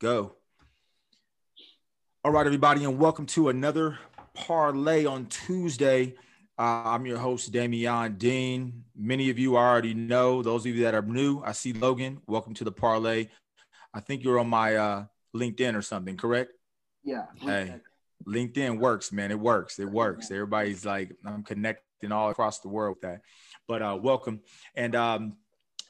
Go. All right, everybody, and welcome to another parlé on Tuesday. Uh, I'm your host, Damian Dean. Many of you already know. Those of you that are new, I see Logan. Welcome to the parlé. I think you're on my uh, LinkedIn or something, correct? Yeah. Hey, LinkedIn works, man. It works. It works. Everybody's like, I'm connecting all across the world with that. But uh, welcome. And um,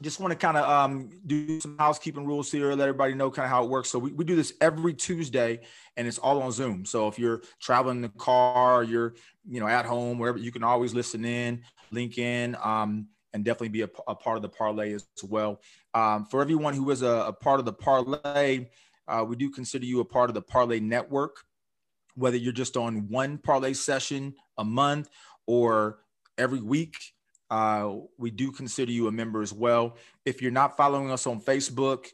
just want to kind of um, do some housekeeping rules here, let everybody know kind of how it works. So we, we do this every Tuesday and it's all on Zoom. So if you're traveling in the car, you're, you know, at home, wherever, you can always listen in, link in, um, and definitely be a, a, part of the parlé as well. Um, for everyone who is a, a part of the parlé, uh, we do consider you a part of the parlé network, whether you're just on one parlé session a month or every week uh, we do consider you a member as well. If you're not following us on Facebook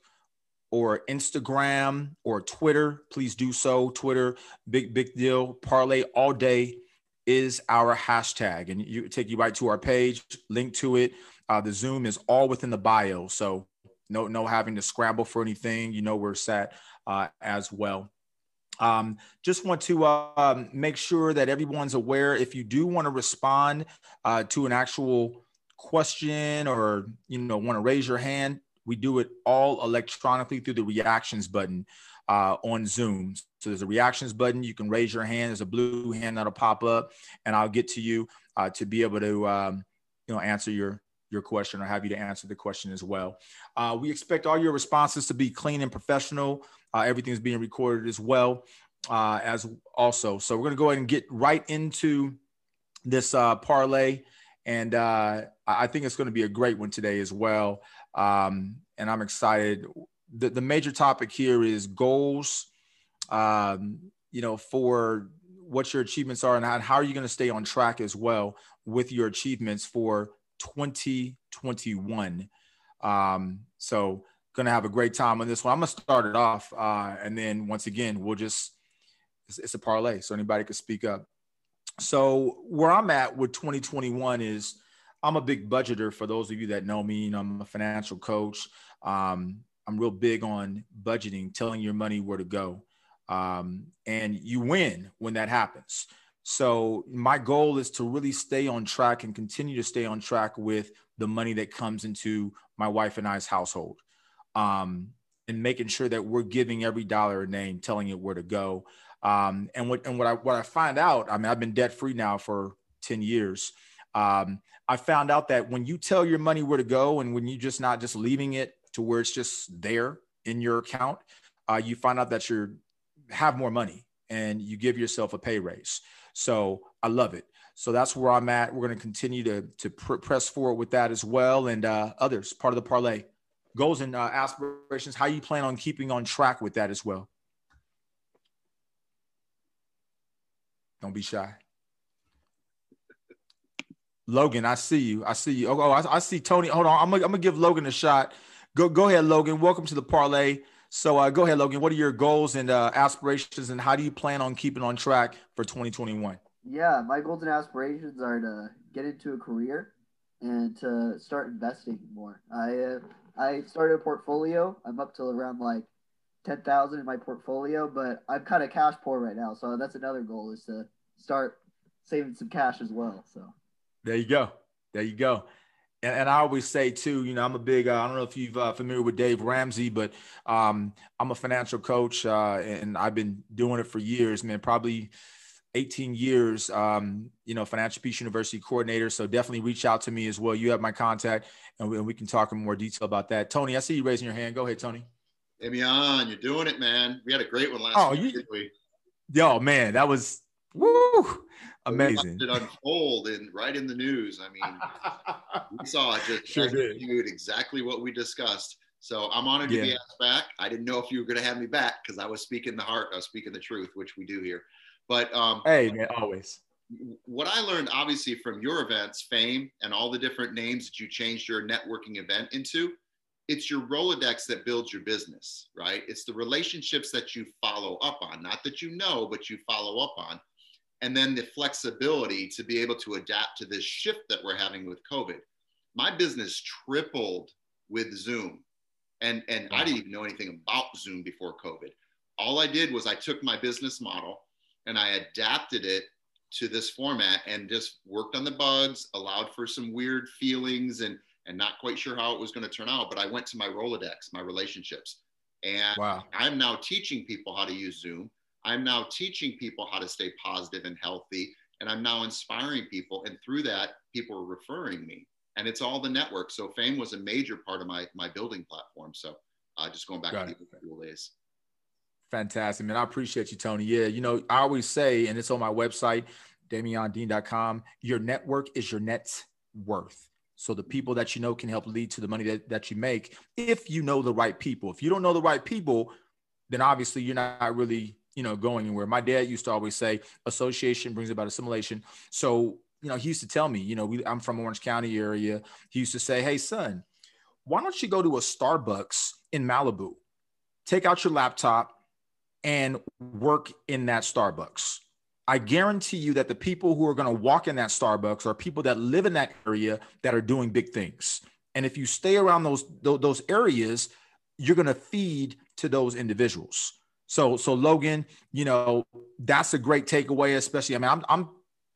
or Instagram or Twitter, please do so. Twitter, big, big deal. Parlé all day is our hashtag. And you take you right to our page, link to it. Uh, the Zoom is all within the bio. So no, no having to scramble for anything. You know, we're set uh, as well. Um, just want to uh, make sure that everyone's aware if you do want to respond uh, to an actual question or you know want to raise your hand, we do it all electronically through the reactions button uh, on Zoom. So there's a reactions button. You can raise your hand. There's a blue hand that'll pop up, and I'll get to you uh, to be able to um, you know answer your your question or have you to answer the question as well. Uh, we expect all your responses to be clean and professional. Uh, everything's being recorded as well uh, as also. So we're going to go ahead and get right into this uh, parlé. And uh, I think it's going to be a great one today as well. Um, and I'm excited. The, the major topic here is goals, um, you know, for what your achievements are and how, how are you going to stay on track as well with your achievements for 2021. Um, so going to have a great time on this one. I'm going to start it off. Uh, and then once again, we'll just, it's, it's a parlé. So anybody could speak up. So where I'm at with 2021 is I'm a big budgeter for those of you that know me. You know, I'm a financial coach. Um, I'm real big on budgeting, telling your money where to go. Um, and you win when that happens. So my goal is to really stay on track and continue to stay on track with the money that comes into my wife and I's household. Um, and making sure that we're giving every dollar a name, telling it where to go. Um, and what and what I what I find out, I mean, I've been debt free now for 10 years. Um, I found out that when you tell your money where to go and when you're just not just leaving it to where it's just there in your account, uh, you find out that you have more money and you give yourself a pay raise. So I love it. So that's where I'm at. We're going to continue to to pr- press forward with that as well, and uh, others part of the parlé goals and uh, aspirations. How you plan on keeping on track with that as well? Don't be shy. Logan, I see you. I see you. Oh, oh I, I, see Tony. Hold on. I'm gonna, I'm gonna give Logan a shot. Go, go ahead, Logan. Welcome to the parlé. So, uh, go ahead, Logan. What are your goals and uh, aspirations, and how do you plan on keeping on track for 2021? Yeah, my goals and aspirations are to get into a career and to start investing more. I uh, I started a portfolio. I'm up to around like ten thousand in my portfolio, but I'm kind of cash poor right now. So that's another goal is to start saving some cash as well. So there you go. There you go. And, and I always say too, you know, I'm a big. Uh, I don't know if you've uh, familiar with Dave Ramsey, but um, I'm a financial coach, uh, and I've been doing it for years, man. Probably 18 years, um, you know, Financial Peace University coordinator. So definitely reach out to me as well. You have my contact, and we, and we can talk in more detail about that. Tony, I see you raising your hand. Go ahead, Tony. Amian, you're doing it, man. We had a great one last oh, week, you, we? Yo, man, that was woo, amazing. It unfold and right in the news. I mean, we saw it just sure exactly what we discussed. So I'm honored yeah. to be asked back. I didn't know if you were going to have me back because I was speaking the heart, I was speaking the truth, which we do here. But um, hey, man, always. What I learned, obviously, from your events, fame, and all the different names that you changed your networking event into, it's your Rolodex that builds your business, right? It's the relationships that you follow up on, not that you know, but you follow up on. And then the flexibility to be able to adapt to this shift that we're having with COVID. My business tripled with Zoom And and I didn't even know anything about Zoom before COVID. All I did was I took my business model and I adapted it to this format and just worked on the bugs, allowed for some weird feelings and and not quite sure how it was going to turn out. But I went to my Rolodex, my relationships, and Wow. I'm now teaching people how to use Zoom. I'm now teaching people how to stay positive and healthy. And I'm now inspiring people. And through that, people are referring me. And it's all the network. So fame was a major part of my my building platform. So uh, just going back Got to it. the old days. Fantastic, man. I appreciate you, Tony. Yeah, you know, I always say, and it's on my website, DamianDean.com, your network is your net worth. So the people that you know can help lead to the money that, that you make if you know the right people. If you don't know the right people, then obviously you're not really, you know, going anywhere. My dad used to always say association brings about assimilation. So, you know, he used to tell me, you know, we, I'm from Orange County area. He used to say, Hey son, why don't you go to a Starbucks in Malibu? Take out your laptop and work in that Starbucks. I guarantee you that the people who are going to walk in that Starbucks are people that live in that area that are doing big things. And if you stay around those tho- those areas, you're going to feed to those individuals. So so Logan, you know, that's a great takeaway especially I mean I'm I'm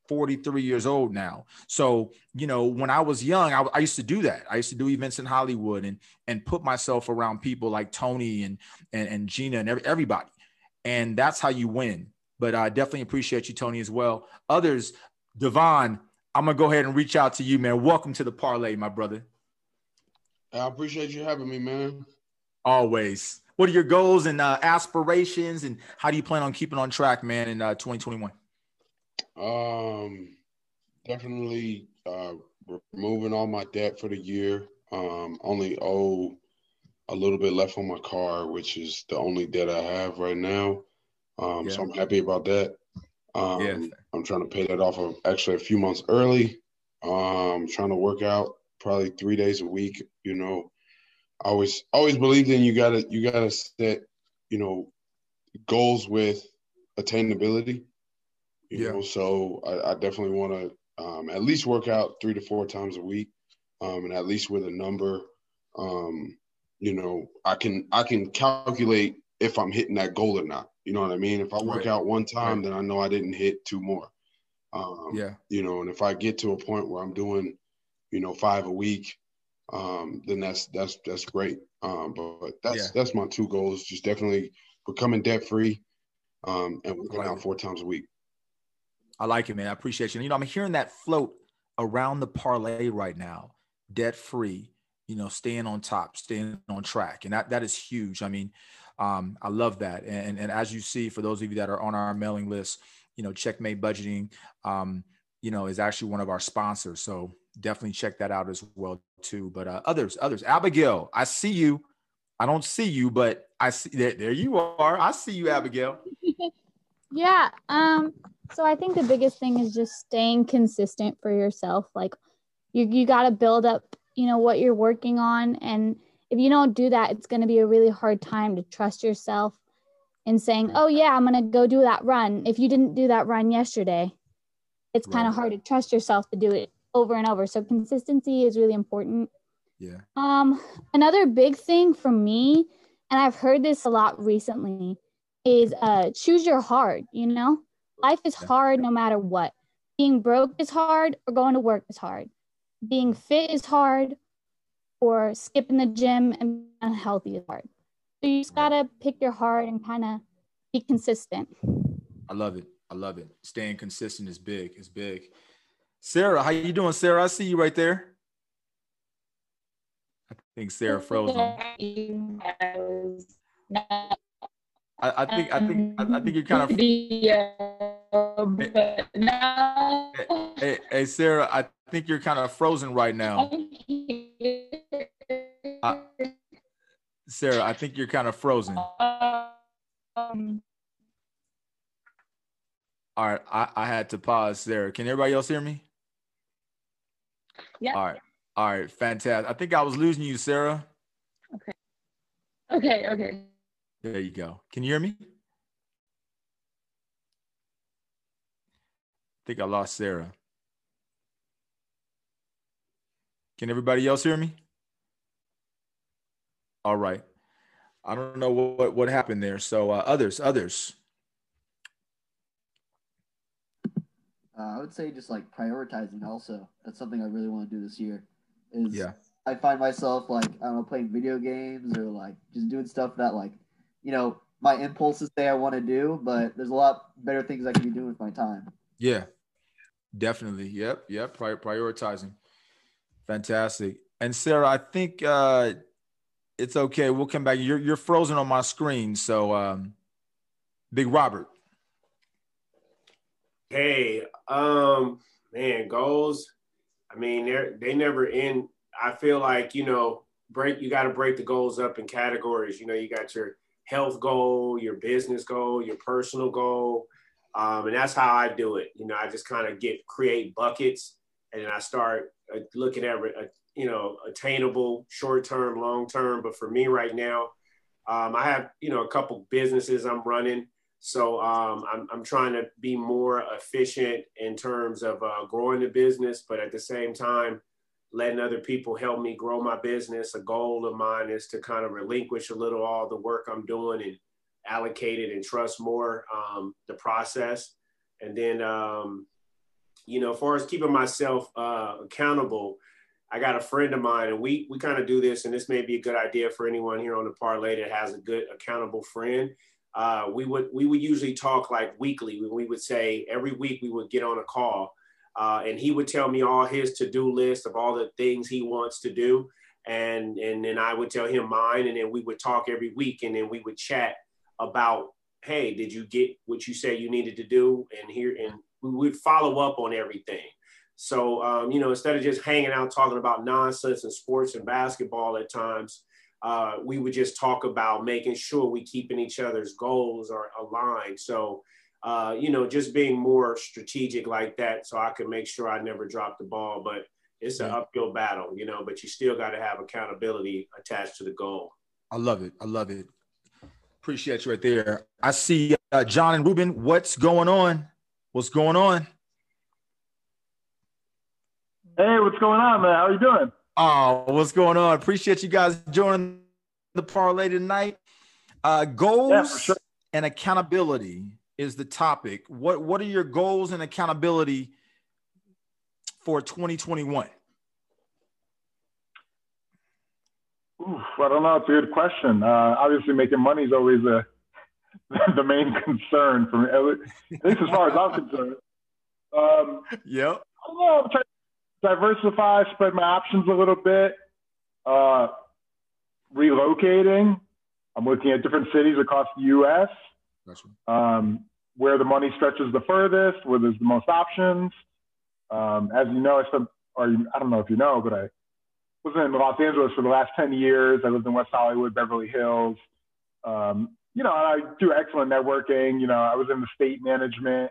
43 years old now. So, you know, when I was young, I, I used to do that. I used to do events in Hollywood and and put myself around people like Tony and and, and Gina and every, everybody. And that's how you win but I definitely appreciate you, Tony, as well. Others, Devon, I'm gonna go ahead and reach out to you, man. Welcome to the parlé, my brother. I appreciate you having me, man. Always. What are your goals and uh, aspirations, and how do you plan on keeping on track, man, in uh, 2021? Um, definitely uh, removing all my debt for the year. Um, only owe a little bit left on my car, which is the only debt I have right now. Um, Yeah. so I'm happy about that. Um, Yeah. I'm trying to pay that off of actually a few months early. Um, trying to work out probably three days a week. You know, I always always believed in you gotta you gotta set you know goals with attainability. You Yeah. know, so I, I definitely want to um, at least work out three to four times a week, um, and at least with a number. Um, you know, I can I can calculate if I'm hitting that goal or not. You know what I mean? If I work Right. out one time, Right. then I know I didn't hit two more. Um, Yeah, you know, and if I get to a point where I'm doing, you know, five a week, um, then that's that's that's great. Um, but, but that's Yeah. that's my two goals. Just definitely becoming debt free, um, and working like out it. four times a week. I like it, man. I appreciate you. You know, I'm hearing that float around the parlé right now, debt free. You know, staying on top, staying on track, and that that is huge. I mean, um, I love that. And and as you see, for those of you that are on our mailing list, you know, Checkmate Budgeting, um, you know, is actually one of our sponsors. So definitely check that out as well too. But uh, others, others, Abigail, I see you. I don't see you, but I see there, there you are. I see you, Abigail. Yeah. Um, so I think the biggest thing is just staying consistent for yourself. Like you you gotta build up, you know, what you're working on. And if you don't do that, it's gonna be a really hard time to trust yourself in saying, Oh yeah, I'm gonna go do that run. If you didn't do that run yesterday, it's kind of hard to trust yourself to do it over and over. So consistency is really important. Yeah. Um, another big thing for me, and I've heard this a lot recently, is uh choose your hard, you know? Life is hard no matter what. Being broke is hard or going to work is hard. Being fit is hard or skipping the gym and unhealthy is hard. So you just gotta pick your heart and kind of be consistent. I love it. I love it. Staying consistent is big. It's big. Sarah, how you doing, Sarah? I see you right there. I think Sarah frozen. I, I think I think I, I think you're kind of hey, hey Sarah, I think you're kind of frozen right now. Sarah, I think you're kind of frozen. Um, All right, I, I had to pause. Sarah, can everybody else hear me? Yeah. All right. All right, fantastic. I think I was losing you, Sarah. Okay. Okay, okay. There you go. Can you hear me? I think I lost Sarah. Can everybody else hear me? All right. I don't know what what happened there. So uh, others, others. Uh, I would say just like prioritizing. Also, that's something I really want to do this year. Is Yeah. I find myself like I don't know playing video games or like just doing stuff that like you know my impulses say I want to do, but there's a lot better things I can be doing with my time. Yeah. Definitely. Yep. Yep. Pri- prioritizing. Fantastic. And Sarah, I think uh, it's okay. We'll come back. You're you're frozen on my screen. So, um, Big Robert. Hey, um, man, goals. I mean, they're they never end. I feel like you know, break. You got to break the goals up in categories. You know, you got your health goal, your business goal, your personal goal, um, and that's how I do it. You know, I just kind of get create buckets, and I start uh, looking at uh, you know attainable, short term, long term. But for me right now, um, I have you know a couple businesses I'm running. So um, I'm, I'm trying to be more efficient in terms of uh, growing the business, but at the same time, letting other people help me grow my business. A goal of mine is to kind of relinquish a little all the work I'm doing and allocate it and trust more um, the process. And then, um, you know, as far as keeping myself uh, accountable, I got a friend of mine, and we we kind of do this, and this may be a good idea for anyone here on the parlé that has a good accountable friend uh, we would we would usually talk like weekly. We would say every week we would get on a call, uh, and he would tell me all his to do list of all the things he wants to do, and and then I would tell him mine, and then we would talk every week, and then we would chat about, hey, did you get what you said you needed to do, and here, and we would follow up on everything. So um, you know, instead of just hanging out talking about nonsense and sports and basketball at times uh, we would just talk about making sure we keeping each other's goals are aligned. So, uh, you know, just being more strategic like that, so I can make sure I never drop the ball. But it's an uphill battle, you know. But you still got to have accountability attached to the goal. I love it. I love it. Appreciate you right there. I see uh, John and Ruben. What's going on? What's going on? Hey, what's going on, man? How are you doing? Oh, what's going on? Appreciate you guys joining the parlé tonight. Uh, goals Yeah, sure. and accountability is the topic. What What are your goals and accountability for 2021? Oof, I don't know. It's a good question. Uh, obviously, making money is always a, the main concern for me, at least as far as I'm concerned. Um, Yep. I don't know. I'm trying to diversify, spread my options a little bit. Uh, relocating. I'm looking at different cities across the U.S. Gotcha. um, where the money stretches the furthest, where there's the most options. Um, as you know, I spent, or you, I don't know if you know, but I was in Los Angeles for the last 10 years. I lived in West Hollywood, Beverly Hills. Um, you know, I do excellent networking. You know, I was in the state management.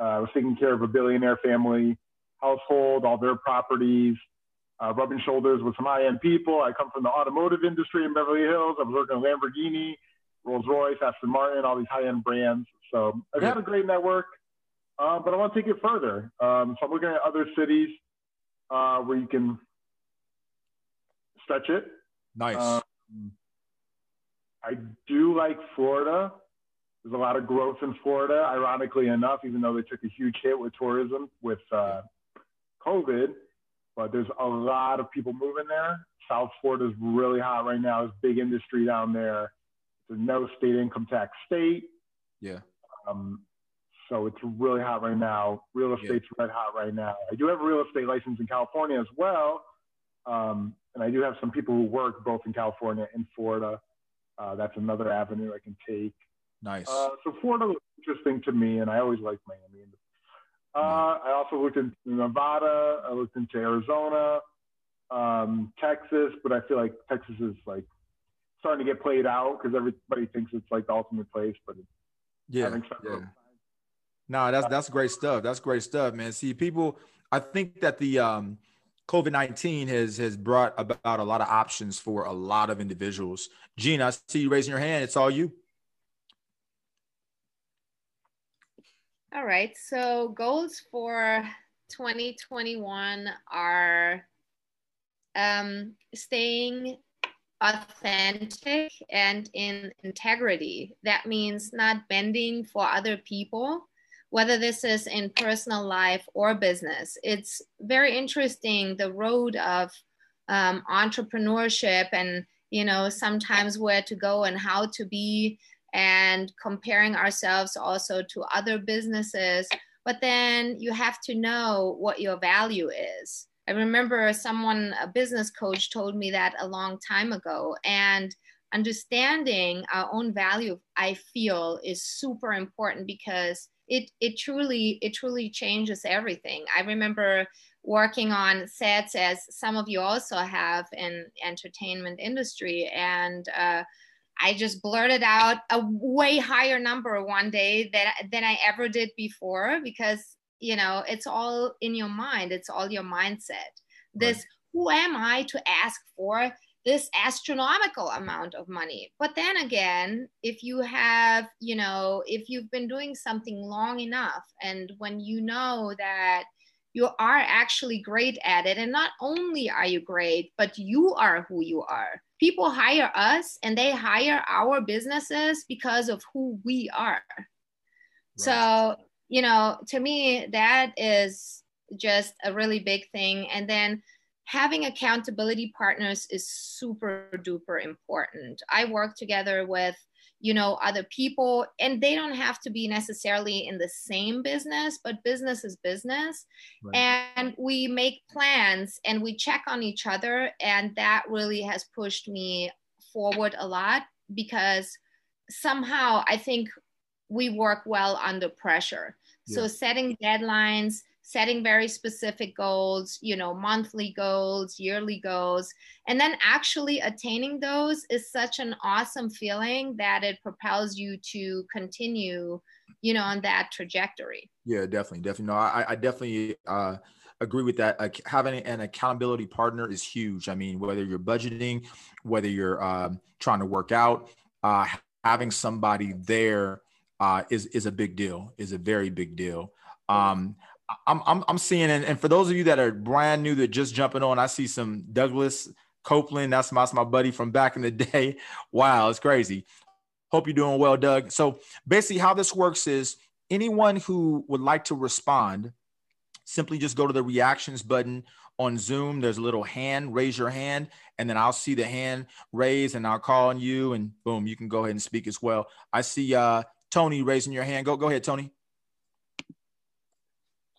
Uh, I was taking care of a billionaire family household, all their properties, uh, rubbing shoulders with some high-end people. I come from the automotive industry in Beverly Hills. I was working at Lamborghini, Rolls Royce, Aston Martin, all these high-end brands. So I've had a great network, uh, but I want to take it further. Um, so I'm looking at other cities uh, where you can stretch it. Nice. Um, I do like Florida. There's a lot of growth in Florida, ironically enough, even though they took a huge hit with tourism with uh, COVID. But there's a lot of people moving there. South Florida is really hot right now. There's big industry down there. It's a no state income tax state. yeah. Um, so it's really hot right now. Real Yeah. estate's red hot right now. I do have a real estate license in California as well. Um, and I do have some people who work both in California and Florida. Uh, that's another avenue I can take. Nice. Uh, so Florida looks interesting to me, and I always like Miami. Uh, I also looked into Nevada. I looked into Arizona, um, Texas, but I feel like Texas is like starting to get played out because everybody thinks it's like the ultimate place, but it's yeah. yeah. No, that's that's great stuff. That's great stuff, man. See, people, I think that the um, COVID nineteen has has brought about a lot of options for a lot of individuals. Gene, I see you raising your hand. It's all you. All right. So goals for 2021 are um, staying authentic and in integrity. That means not bending for other people, whether this is in personal life or business. It's very interesting the road of um, entrepreneurship and you know sometimes where to go and how to be and comparing ourselves also to other businesses but then you have to know what your value is i remember someone a business coach told me that a long time ago and understanding our own value i feel is super important because it it truly it truly changes everything i remember working on sets as some of you also have in entertainment industry and uh, I just blurted out a way higher number one day than, than I ever did before because, you know, it's all in your mind. It's all your mindset. This, right. who am I to ask for this astronomical amount of money? But then again, if you have, you know, if you've been doing something long enough and when you know that you are actually great at it, and not only are you great, but you are who you are people hire us and they hire our businesses because of who we are. Right. So, you know, to me, that is just a really big thing. And then having accountability partners is super duper important. I work together with you know other people and they don't have to be necessarily in the same business but business is business right. and we make plans and we check on each other and that really has pushed me forward a lot because somehow i think we work well under pressure yeah. so setting deadlines setting very specific goals, you know, monthly goals, yearly goals, and then actually attaining those is such an awesome feeling that it propels you to continue, you know, on that trajectory. Yeah, definitely, definitely. No, I, I definitely uh, agree with that. Having an accountability partner is huge. I mean, whether you're budgeting, whether you're uh, trying to work out, uh, having somebody there uh, is is a big deal. Is a very big deal. Um, I'm, I'm, I'm seeing, and, and for those of you that are brand new that just jumping on, I see some Douglas Copeland. That's my, that's my buddy from back in the day. Wow, it's crazy. Hope you're doing well, Doug. So basically, how this works is anyone who would like to respond, simply just go to the reactions button on Zoom. There's a little hand, raise your hand, and then I'll see the hand raise and I'll call on you, and boom, you can go ahead and speak as well. I see uh, Tony raising your hand. Go, go ahead, Tony.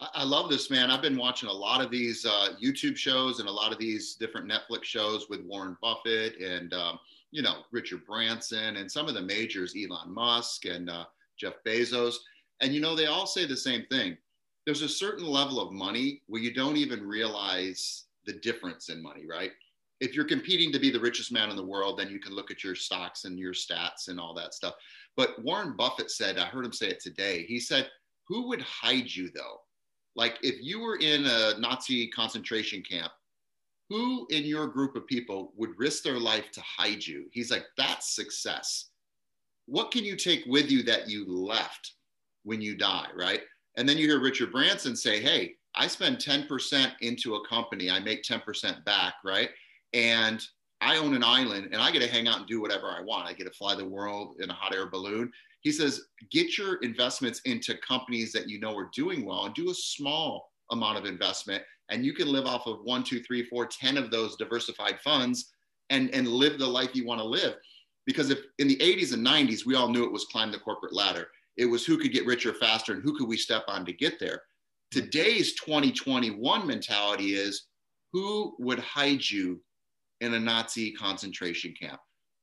I love this, man. I've been watching a lot of these uh, YouTube shows and a lot of these different Netflix shows with Warren Buffett and, um, you know, Richard Branson and some of the majors, Elon Musk and uh, Jeff Bezos. And, you know, they all say the same thing. There's a certain level of money where you don't even realize the difference in money, right? If you're competing to be the richest man in the world, then you can look at your stocks and your stats and all that stuff. But Warren Buffett said, I heard him say it today. He said, Who would hide you though? Like if you were in a Nazi concentration camp, who in your group of people would risk their life to hide you? He's like, that's success. What can you take with you that you left when you die, right? And then you hear Richard Branson say, hey, I spend 10% into a company, I make 10% back, right? And I own an island and I get to hang out and do whatever I want. I get to fly the world in a hot air balloon he says, get your investments into companies that you know are doing well and do a small amount of investment. And you can live off of one, two, three, four, ten of those diversified funds and, and live the life you want to live. Because if in the 80s and 90s, we all knew it was climb the corporate ladder. It was who could get richer faster and who could we step on to get there. Hmm. Today's 2021 mentality is who would hide you in a Nazi concentration camp?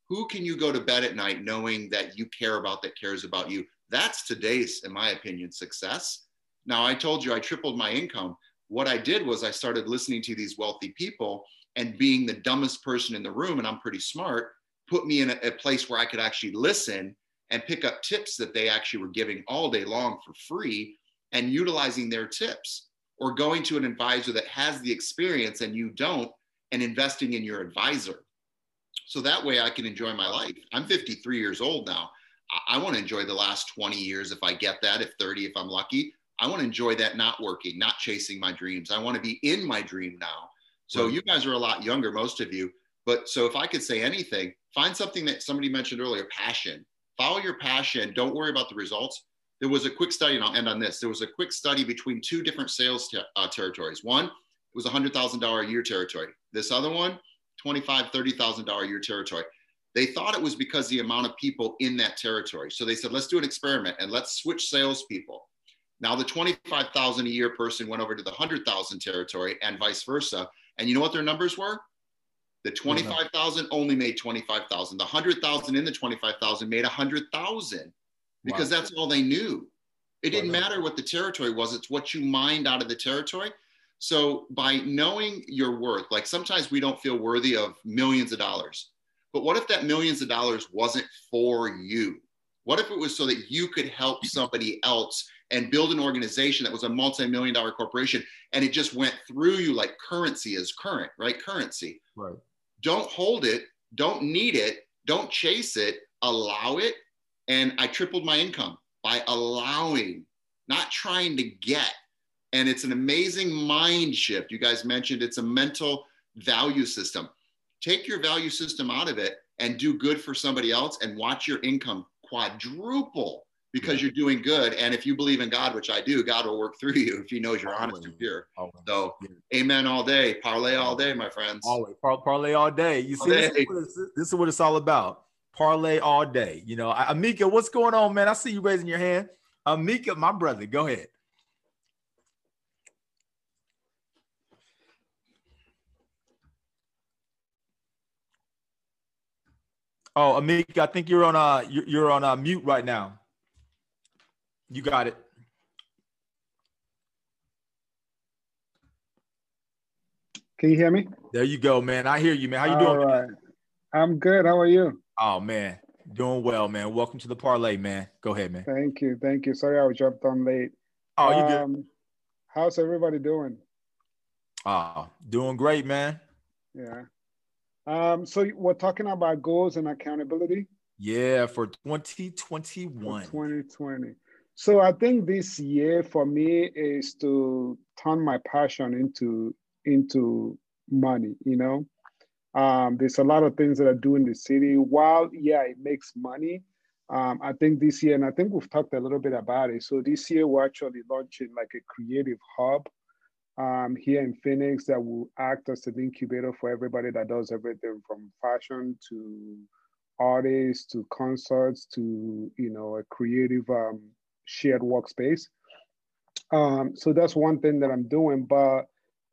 Who can you go to bed at night knowing that you care about that cares about you? That's today's in my opinion success. Now i told you i tripled my income. What i did was i started listening to these wealthy people and being the dumbest person in the room and i'm pretty smart put me in a, a place where i could actually listen and pick up tips that they actually were giving all day long for free and utilizing their tips. Or going to an advisor that has the experience and you don't and investing in your advisor so that way I can enjoy my life. I'm 53 years old now. I, I want to enjoy the last 20 years if I get that, if 30, if I'm lucky. I want to enjoy that not working, not chasing my dreams. I want to be in my dream now. So right. you guys are a lot younger, most of you, But so if I could say anything, find something that somebody mentioned earlier passion. Follow your passion. Don't worry about the results. There was a quick study, and I'll end on this. There was a quick study between two different sales uh, territories. One was a $100,000 a year territory. This other one, $25,000, $30,000 a year territory. They thought it was because the amount of people in that territory. So they said, let's do an experiment and let's switch salespeople. Now the 25,000 a year person went over to the 100,000 territory and vice versa. And you know what their numbers were? The 25,000 only made 25,000. The 100,000 in the 25,000 made 100,000 because wow. that's all they knew. It didn't matter what the territory was, it's what you mined out of the territory. So by knowing your worth, like sometimes we don't feel worthy of millions of dollars. But what if that millions of dollars wasn't for you? What if it was so that you could help somebody else and build an organization that was a multi-million dollar corporation and it just went through you like currency is current, right? Currency. Right. Don't hold it, don't need it, don't chase it, allow it. And I tripled my income by allowing, not trying to get. And it's an amazing mind shift. You guys mentioned it's a mental value system. Take your value system out of it and do good for somebody else and watch your income quadruple because you're doing good. And if you believe in God, which I do, God will work through you if He knows you're honest and pure. So, amen all day, parlé all day, my friends. Always Par- parlé all day. You see, this is, this is, what it's all about. Parlé all day. You know, Amika, what's going on, man? I see you raising your hand. Amika, my brother, go ahead. Oh, Amika, I think you're on uh you're on uh, mute right now. You got it. Can you hear me? There you go, man. I hear you, man. How you doing? Right. I'm good. How are you? Oh man, doing well, man. Welcome to the parlé, man. Go ahead, man. Thank you, thank you. Sorry, I was jumped on late. Oh, you um, good? How's everybody doing? Oh, doing great, man. Yeah. Um, so we're talking about goals and accountability. Yeah, for 2021. For 2020. So I think this year for me is to turn my passion into into money. You know, um, there's a lot of things that I do in the city. While yeah, it makes money. Um, I think this year, and I think we've talked a little bit about it. So this year we're actually launching like a creative hub um, here in Phoenix that will act as an incubator for everybody that does everything from fashion to artists to concerts to you know a creative um, shared workspace. Um, so that's one thing that I'm doing. But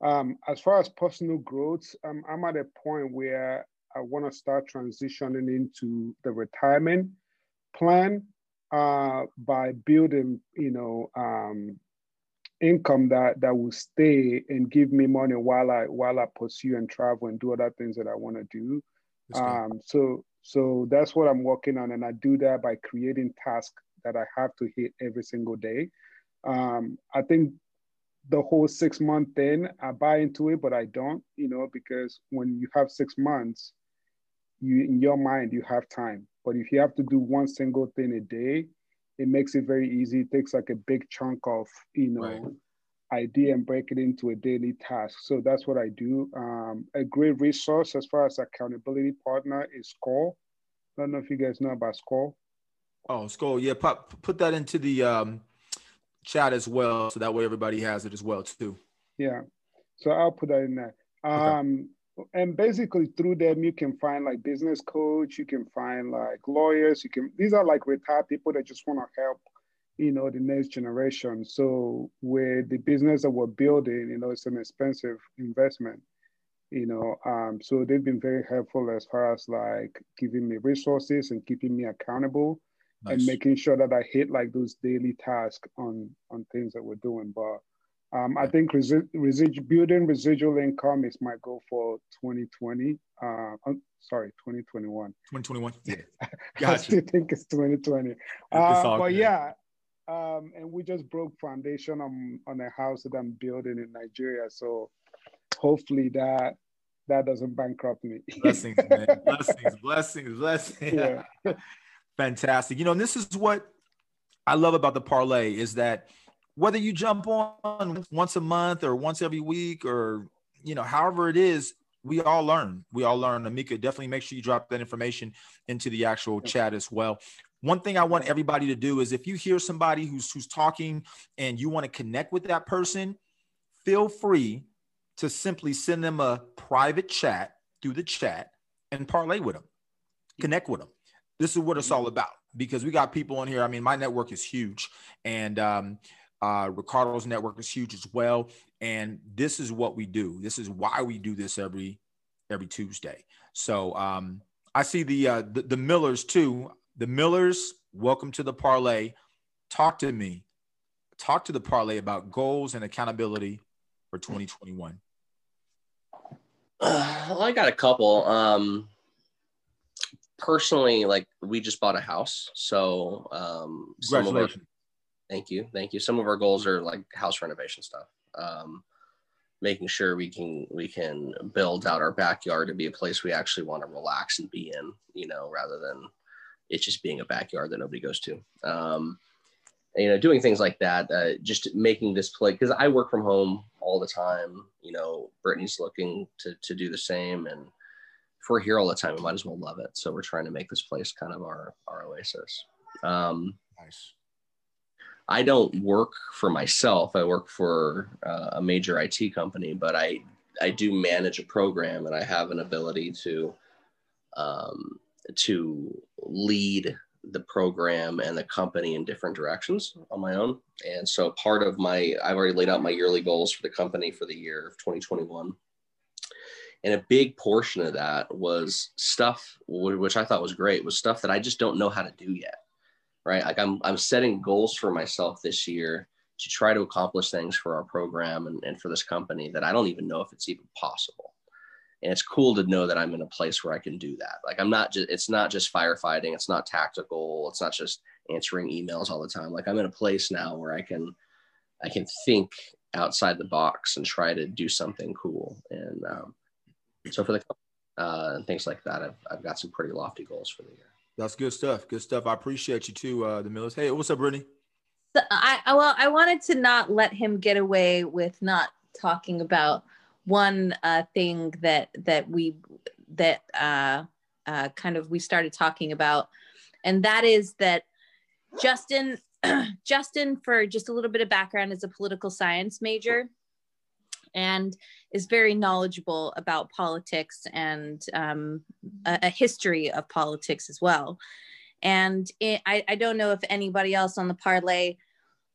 um, as far as personal growth, um, I'm at a point where I want to start transitioning into the retirement plan uh, by building, you know, um, income that that will stay and give me money while I while I pursue and travel and do other things that I want to do. Um, so so that's what I'm working on, and I do that by creating tasks that I have to hit every single day. Um, I think the whole six month thing, I buy into it, but I don't, you know, because when you have six months, you in your mind you have time. But if you have to do one single thing a day, it makes it very easy. It takes like a big chunk of, you know, right. idea and break it into a daily task. So that's what I do. Um, a great resource as far as accountability partner is SCORE. I don't know if you guys know about SCORE. Oh, SCORE. Yeah, pop, put that into the um, chat as well, so that way everybody has it as well too. Yeah, so I'll put that in there. Um, okay. And basically, through them, you can find like business coach. You can find like lawyers. You can. These are like retired people that just want to help, you know, the next generation. So with the business that we're building, you know, it's an expensive investment you know um, so they've been very helpful as far as like giving me resources and keeping me accountable nice. and making sure that I hit like those daily tasks on on things that we're doing. But um, I think resi- resi- building residual income is my goal for 2020. Uh, sorry, 2021. 2021. Yeah, gotcha. I still think it's 2020. Uh, but yeah, um, and we just broke foundation on on a house that I'm building in Nigeria. So hopefully that that doesn't bankrupt me. blessings, man. Blessings, blessings, blessings. Yeah. Fantastic. You know, and this is what I love about the parlé is that whether you jump on once a month or once every week or you know, however it is, we all learn. We all learn. Amika, definitely make sure you drop that information into the actual chat as well. One thing I want everybody to do is if you hear somebody who's who's talking and you want to connect with that person, feel free to simply send them a private chat through the chat and parlay with them, connect with them. This is what it's all about because we got people on here. I mean, my network is huge, and um, uh, Ricardo's network is huge as well. And this is what we do. This is why we do this every every Tuesday. So um, I see the, uh, the the Millers too. The Millers, welcome to the parlé. Talk to me. Talk to the parlé about goals and accountability for 2021. Uh, well, I got a couple. Um, personally, like we just bought a house, so um, congratulations. Thank you. Thank you. Some of our goals are like house renovation stuff. Um, making sure we can we can build out our backyard to be a place we actually want to relax and be in, you know, rather than it just being a backyard that nobody goes to. Um, you know, doing things like that, uh, just making this place because I work from home all the time. You know, Brittany's looking to to do the same, and if we're here all the time, we might as well love it. So we're trying to make this place kind of our our oasis. Um, nice. I don't work for myself. I work for uh, a major IT company, but I I do manage a program, and I have an ability to um, to lead the program and the company in different directions on my own. And so part of my I've already laid out my yearly goals for the company for the year of 2021. And a big portion of that was stuff which I thought was great was stuff that I just don't know how to do yet right? Like I'm I'm setting goals for myself this year to try to accomplish things for our program and, and for this company that I don't even know if it's even possible. And it's cool to know that I'm in a place where I can do that. Like I'm not just it's not just firefighting, it's not tactical, it's not just answering emails all the time. Like I'm in a place now where I can I can think outside the box and try to do something cool. And um, so for the uh, and things like that, I've, I've got some pretty lofty goals for the year. That's good stuff. Good stuff. I appreciate you too, uh, the Millers. Hey, what's up, Brittany? So I, well, I wanted to not let him get away with not talking about one uh, thing that that we that uh, uh, kind of we started talking about, and that is that Justin Justin for just a little bit of background is a political science major and is very knowledgeable about politics and um, a, a, history of politics as well. And it, I, I, don't know if anybody else on the parlé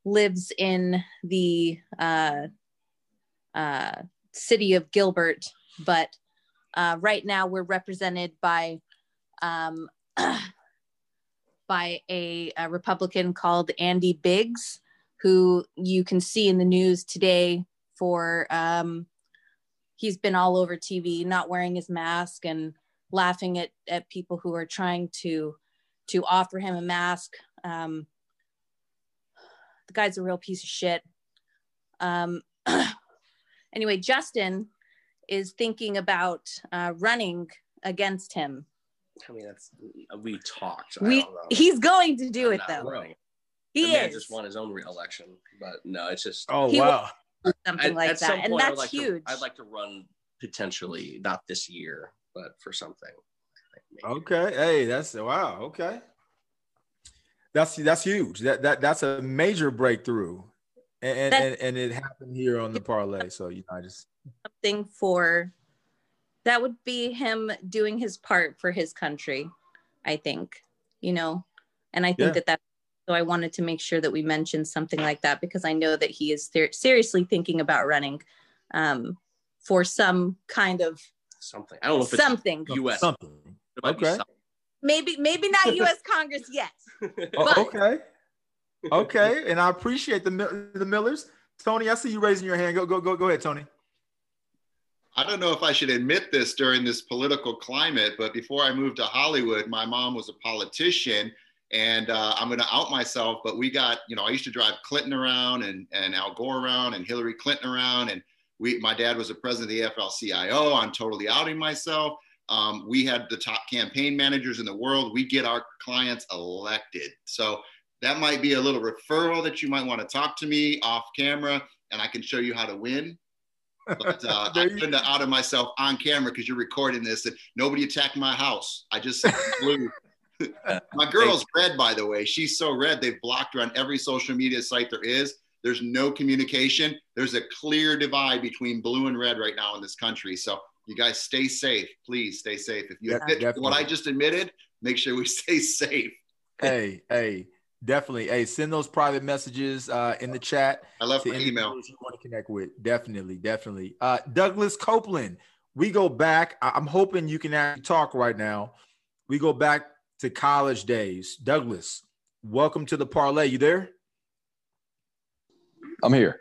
lives in the uh, uh, city of Gilbert, but uh, right now we're represented by um, by a, a Republican called Andy Biggs, who you can see in the news today for um, he's been all over TV, not wearing his mask and laughing at at people who are trying to to offer him a mask. Um, the guy's a real piece of shit. Um, anyway, Justin is thinking about uh, running against him. I mean, that's we talked. We he's going to do I'm it though. Running. He the is. just won his own re-election, but no, it's just. Oh wow! Something like that, and that's like huge. To, I'd like to run potentially not this year, but for something. Okay, hey, that's wow. Okay, that's that's huge. That that that's a major breakthrough, and and, and it happened here on the parlé. So you know, I just something for that would be him doing his part for his country. I think you know, and I think yeah. that that's so I wanted to make sure that we mentioned something like that because I know that he is ser- seriously thinking about running um, for some kind of something. I don't know if it's something U.S. Something. Okay. Maybe maybe not U.S. Congress yet. oh, okay. Okay, and I appreciate the the Millers. Tony, I see you raising your hand. Go go go go ahead, Tony. I don't know if I should admit this during this political climate, but before I moved to Hollywood, my mom was a politician and uh, I'm going to out myself, but we got, you know, I used to drive Clinton around and, and Al Gore around and Hillary Clinton around. And we, my dad was a president of the AFL-CIO. I'm totally outing myself. Um, we had the top campaign managers in the world. We get our clients elected. So that might be a little referral that you might want to talk to me off camera and I can show you how to win. But uh, I couldn't out of myself on camera because you're recording this and nobody attacked my house. I just flew. my girl's red, by the way. She's so red, they've blocked her on every social media site there is. There's no communication. There's a clear divide between blue and red right now in this country. So you guys stay safe. Please stay safe. If you admit what I just admitted, make sure we stay safe. hey, hey, definitely. Hey, send those private messages uh, in the chat. I love to my email. you want to connect with. Definitely, definitely. Uh, Douglas Copeland, we go back. I- I'm hoping you can actually talk right now. We go back to college days. Douglas, welcome to the parlé. You there? I'm here.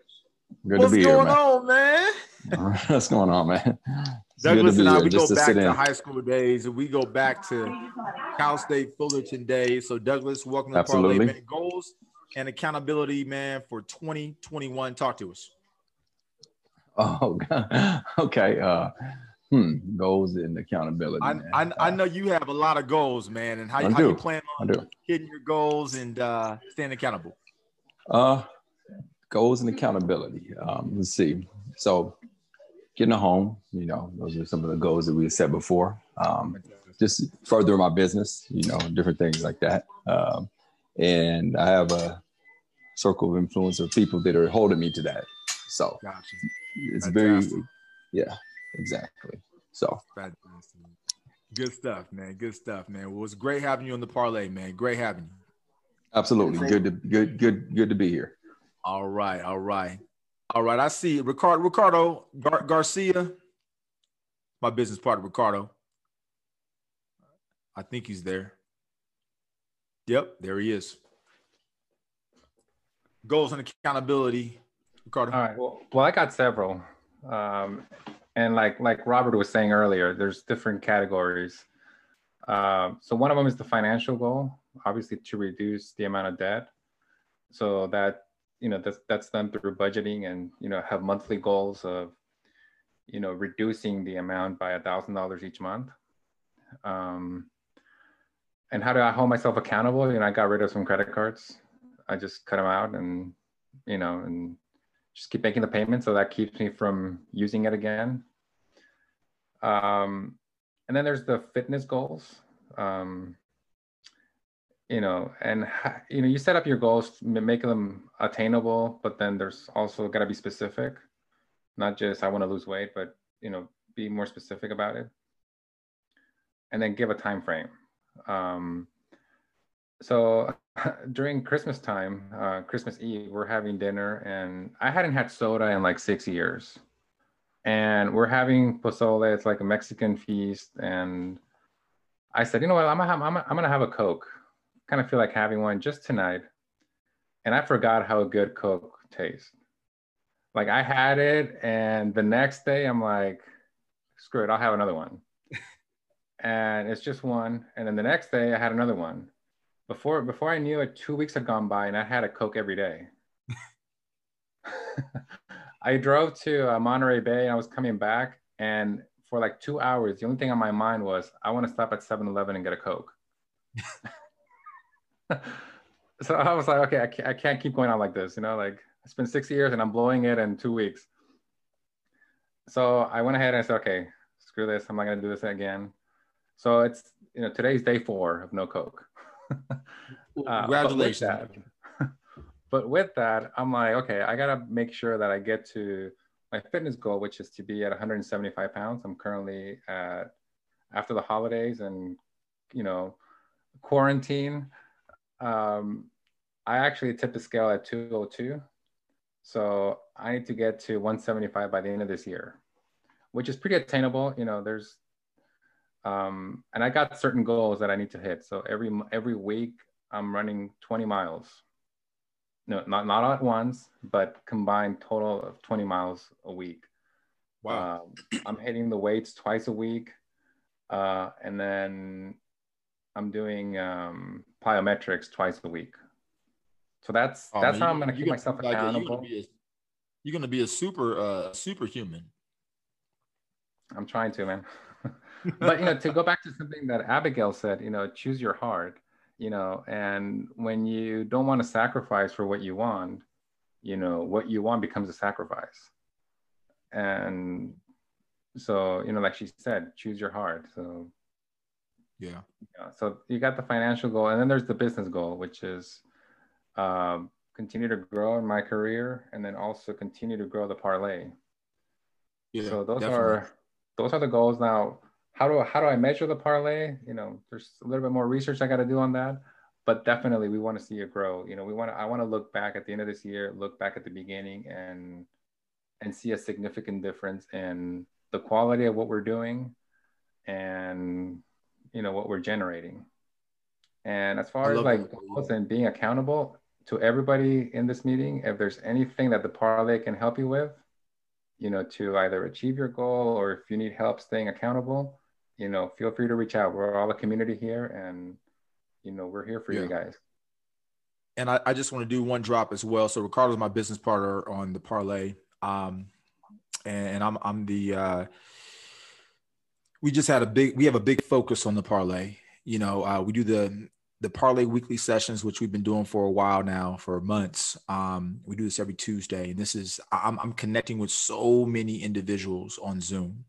Good What's to be here, going man. on, man? What's going on, man? It's Douglas and I, here, we go to back to in. high school days, and we go back to Cal State Fullerton days. So, Douglas, welcome to the Parlé Absolutely. Minute Goals and Accountability, man, for 2021. Talk to us. Oh, God. okay. Uh, hmm. Goals and accountability. I. I, I know you have a lot of goals, man, and how, I how you plan on hitting your goals and uh, staying accountable. Uh, goals and accountability. Um, let's see. So, getting a home. You know, those are some of the goals that we had set before. Um, just further my business. You know, different things like that. Um, and I have a circle of influence of people that are holding me to that. So Gotcha. it's Fantastic. very, yeah, exactly. So Fantastic. Good stuff, man. Good stuff, man. Well, it's great having you on the parlay, man. Great having you. absolutely good to good good good to be here. All right, all right, all right. I see Ricardo Ricardo Gar- Garcia, my business partner Ricardo. I think he's there. Yep, there he is. Goals and accountability, Ricardo. All right. Well, well, I got several, um, and like like Robert was saying earlier, there's different categories. Um, so one of them is the financial goal, obviously to reduce the amount of debt. So that you know that's that's done through budgeting and you know have monthly goals of you know reducing the amount by a thousand dollars each month. Um, and how do I hold myself accountable? You know, I got rid of some credit cards. I just cut them out and you know and just keep making the payment so that keeps me from using it again. Um, and then there's the fitness goals. Um, you know and you know you set up your goals make them attainable but then there's also got to be specific. Not just i want to lose weight but you know be more specific about it. And then give a time frame. Um, so during Christmas time, uh, Christmas Eve, we're having dinner, and I hadn't had soda in like six years. And we're having pozole. It's like a Mexican feast, and I said, you know what? I'm gonna have, I'm, I'm gonna have a Coke. Kind of feel like having one just tonight. And I forgot how good Coke tastes. Like I had it, and the next day I'm like, screw it, I'll have another one. and it's just one. And then the next day I had another one before before I knew it, two weeks had gone by and I had a Coke every day. I drove to uh, Monterey Bay and I was coming back, and for like two hours, the only thing on my mind was I want to stop at 7 Eleven and get a Coke. so I was like, okay, I can't, I can't keep going on like this. You know, like it's been six years and I'm blowing it in two weeks. So I went ahead and I said, okay, screw this. I'm not going to do this again. So it's, you know, today's day four of no Coke. Uh, Congratulations. But with, that, but with that, I'm like, okay, I gotta make sure that I get to my fitness goal, which is to be at 175 pounds. I'm currently at after the holidays and you know quarantine. Um, I actually tipped the scale at 202, so I need to get to 175 by the end of this year, which is pretty attainable. You know, there's um, and I got certain goals that I need to hit. So every every week I'm running 20 miles. No, not not all at once, but combined total of 20 miles a week. Wow. Um, I'm hitting the weights twice a week, uh, and then I'm doing um, plyometrics twice a week. So that's Oh, that's man, how I'm going to keep myself like, You're accountable. a, you're gonna be a super uh superhuman. I'm trying to, man. But you know, to go back to something that Abigail said, you know, choose your heart, you know, and when you don't want to sacrifice for what you want, you know, what you want becomes a sacrifice. and so you know like she said choose your heart so yeah. yeah so you got the financial goal and then there's the business goal which is um, continue to grow in my career and then also continue to grow the parlé Yeah. so those definitely. are those are the goals now how do how do i measure the parlé? You know there's a little bit more research i got to do on that but definitely we want to see it grow. You know we want to i want to look back at the end of this year look back at the beginning and and see a significant difference in the quality of what we're doing and you know what we're generating. And as far as like goals and being accountable to everybody in this meeting if there's anything that the parlé can help you with you know to either achieve your goal or if you need help staying accountable you know feel free to reach out we're all a community here and you know we're here for Yeah. you guys and I, I just want to do one drop as well. So Ricardo's my business partner on the parlé, um, and I'm I'm the. Uh, we just had a big. We have a big focus on the parlé. You know, uh, we do the the parlé weekly sessions, which we've been doing for a while now, for months. Um, we do this every Tuesday, and this is I'm I'm connecting with so many individuals on Zoom,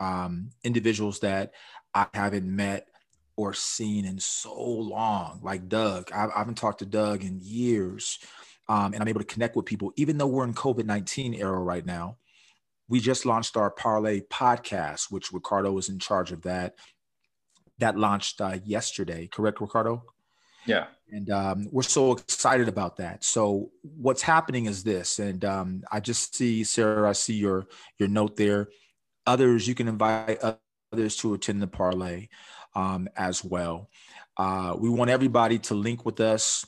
um, individuals that I haven't met or seen in so long, like Doug. I, I haven't talked to Doug in years. Um, and I'm able to connect with people, even though we're in COVID 19 era right now. We just launched our Parlé podcast, which Ricardo was in charge of that. That launched uh, yesterday, correct, Ricardo? yeah and um, we're so excited about that. So what's happening is this, and um, I just see Sarah. I see your your note there. Others, you can invite others to attend the parlé um, as well. Uh, we want everybody to link with us.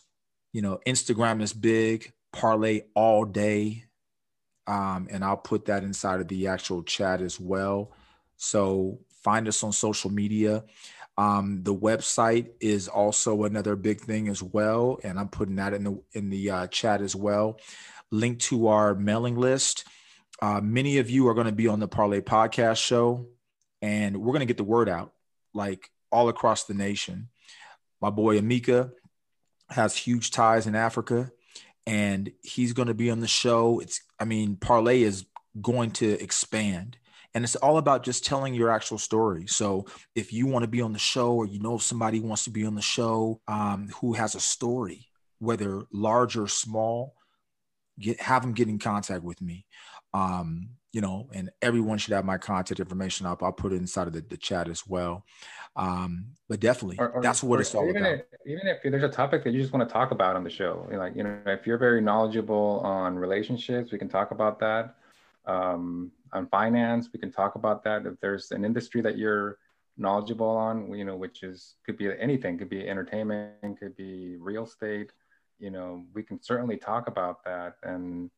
You know, Instagram is big. Parlé all day, um, and I'll put that inside of the actual chat as well. So find us on social media. Um, the website is also another big thing as well, and I'm putting that in the in the uh, chat as well. Link to our mailing list. Uh, many of you are going to be on the Parlé Podcast show, and we're going to get the word out like all across the nation. My boy Amika has huge ties in Africa, and he's going to be on the show. It's I mean, Parlé is going to expand and it's all about just telling your actual story so if you want to be on the show or you know somebody wants to be on the show um, who has a story whether large or small get have them get in contact with me um, you know and everyone should have my contact information up i'll put it inside of the, the chat as well um, but definitely Or- or- that's what it's all even about If, even if there's a topic that you just want to talk about on the show, like you know, if you're very knowledgeable on relationships, we can talk about that. Um, on finance, we can talk about that. If there's an industry that you're knowledgeable on, you know, which is could be anything, could be entertainment, could be real estate. You know, we can certainly talk about that and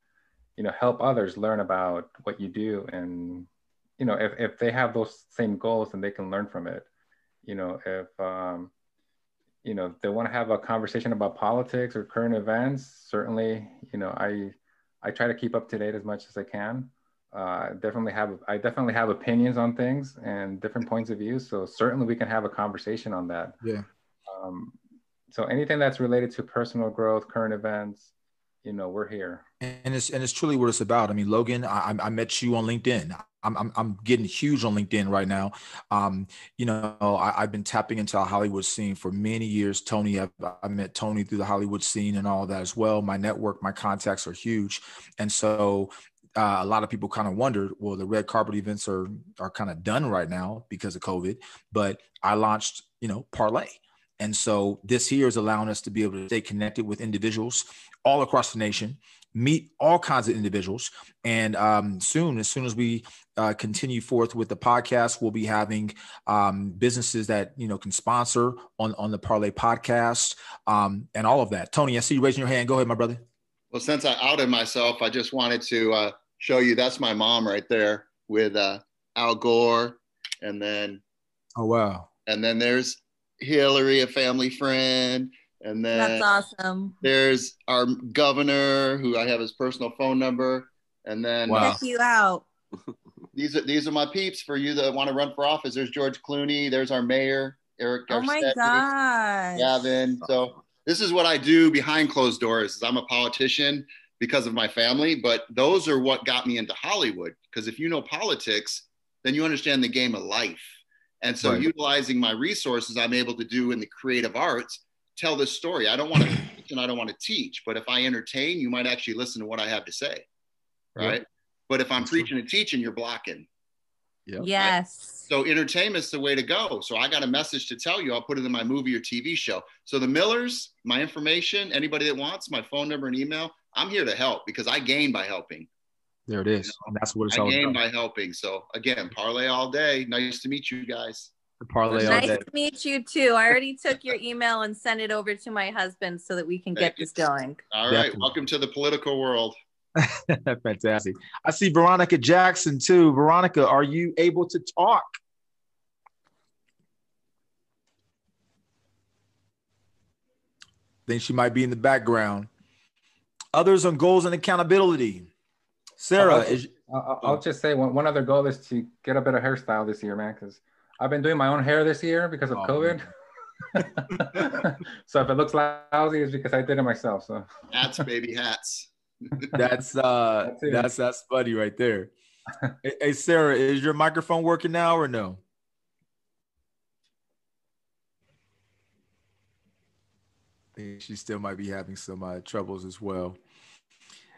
you know help others learn about what you do and you know if, if they have those same goals then they can learn from it. You know if um, you know they want to have a conversation about politics or current events certainly you know i i try to keep up to date as much as i can. Uh, definitely have i definitely have opinions on things and different points of view so certainly we can have a conversation on that. Yeah. Um, so anything that's related to personal growth current events you know we're here and it's and it's truly what it's about. I mean, Logan, I, I met you on LinkedIn. I'm, I'm I'm getting huge on LinkedIn right now. Um, you know, I, I've been tapping into a Hollywood scene for many years. Tony, I, I met Tony through the Hollywood scene and all that as well. My network, my contacts are huge, and so uh, a lot of people kind of wondered, well, the red carpet events are are kind of done right now because of COVID. But I launched, you know, Parlé. And so this here is allowing us to be able to stay connected with individuals all across the nation, meet all kinds of individuals. And um, soon, as soon as we uh, continue forth with the podcast, we'll be having um, businesses that you know can sponsor on on the Parlé podcast um, and all of that. Tony, I see you raising your hand. Go ahead, my brother. Well, since I outed myself, I just wanted to uh, show you that's my mom right there with uh, Al Gore, and then Oh wow. and then there's Hillary, a family friend, and then That's awesome. there's our governor, who I have his personal phone number, and then uh, Check you out. these are these are my peeps for you that want to run for office. There's George Clooney. There's our mayor, Eric Oh my Garcetti, gosh. Gavin. So this is what I do behind closed doors. Is I'm a politician because of my family, but those are what got me into Hollywood. Because if you know politics, then you understand the game of life. And so, Right. utilizing my resources, I'm able to do in the creative arts, tell this story. I don't want to teach and I don't want to teach, but if I entertain, you might actually listen to what I have to say. Yeah. Right. But if I'm preaching and teaching, you're blocking. Yeah. Yes. So entertainment's the way to go. So I got a message to tell you. I'll put it in my movie or TV show. So the Millers, my information, anybody that wants my phone number and email, I'm here to help because I gain by helping. There it is. And that's what it's I all gain about. by helping. So again, parlé all day. Nice to meet you guys. The parlé all Nice day. to meet you too. I already took your email and sent it over to my husband so that we can get you. this going. All right. Definitely. Welcome to the political world. Fantastic. I see Veronica Jackson too. Veronica, are you able to talk? Think she might be in the background. Others on goals and accountability. Sarah, I'll, is, I'll, I'll just say one, one other goal is to get a better hairstyle this year, man, because I've been doing my own hair this year because of Oh, COVID. so if it looks lousy, it's because I did it myself. So Hats, baby hats. that's uh That's it. that's that's funny right there. hey, hey, Sarah, is your microphone working now or no? I think she still might be having some uh, troubles as well.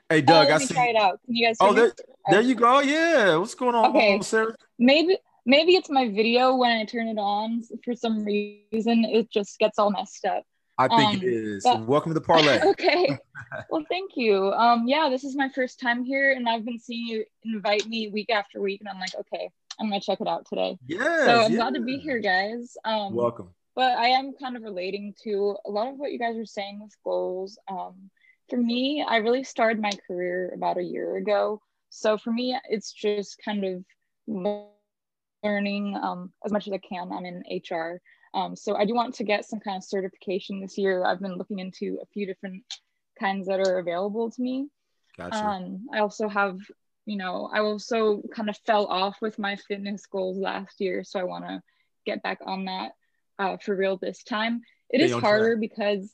Hey, Doug, oh, I let me see. try it out. Can you guys? Oh, hear me? there, there you go. Yeah, what's going on, Okay. Sarah? Maybe maybe it's my video when I turn it on. For some reason, it just gets all messed up. I think Um, it is. but- Welcome to the parlé. okay. Well, thank you. Um, yeah, this is my first time here, and I've been seeing you invite me week after week, and I'm like, okay, I'm gonna check it out today. Yeah. So I'm glad to be here, guys. Um, Welcome. but I am kind of relating to a lot of what you guys were saying with goals. Um, for me, I really started my career about a year ago. So for me, it's just kind of learning um, as much as I can. I'm in HR. Um, so I do want to get some kind of certification this year. I've been looking into a few different kinds that are available to me. Gotcha. Um, I also have, you know, I also kind of fell off with my fitness goals last year. So I want to get back on that uh, for real this time. It is harder because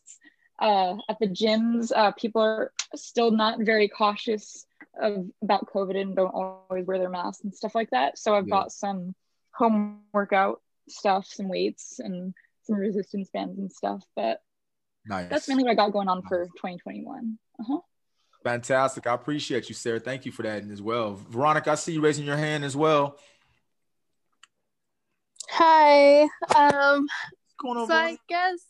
uh, at the gyms, uh, people are still not very cautious of about COVID and don't always wear their masks and stuff like that. So I've Yeah. got some home workout stuff, some weights and some resistance bands and stuff. But Nice. that's mainly what I got going on for 2021. Uh-huh. Fantastic. I appreciate you, Sarah. Thank you for that as well. Veronica, I see you raising your hand as well. Hi. Um going on, so I guess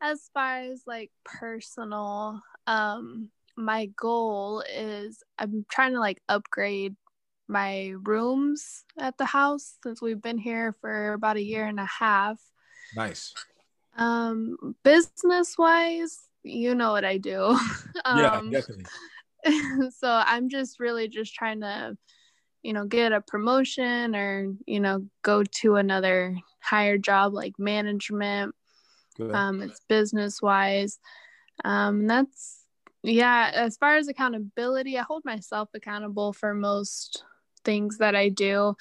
as far as like personal, um my goal is I'm trying to like upgrade my rooms at the house since we've been here for about a year and a half. Nice. Um business wise, you know what I do. yeah, um definitely. so I'm just really just trying to, you know, get a promotion or, you know, go to another higher job like management. Good. Um, it's business wise. Um, that's yeah, as far as accountability, I hold myself accountable for most things that I do.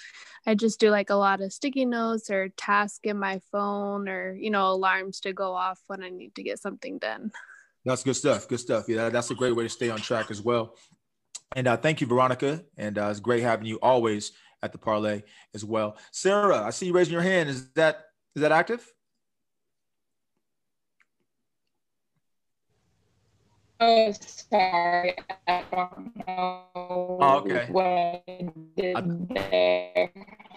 I just do like a lot of sticky notes or tasks in my phone or, you know, alarms to go off when I need to get something done. That's good stuff. Good stuff. Yeah, that's a great way to stay on track as well. And uh, thank you, Veronica. And uh, it's great having you always at the parlé as well. Sarah, I see you raising your hand. Is that is that active? Oh, sorry. I don't know Oh, okay. what I did there.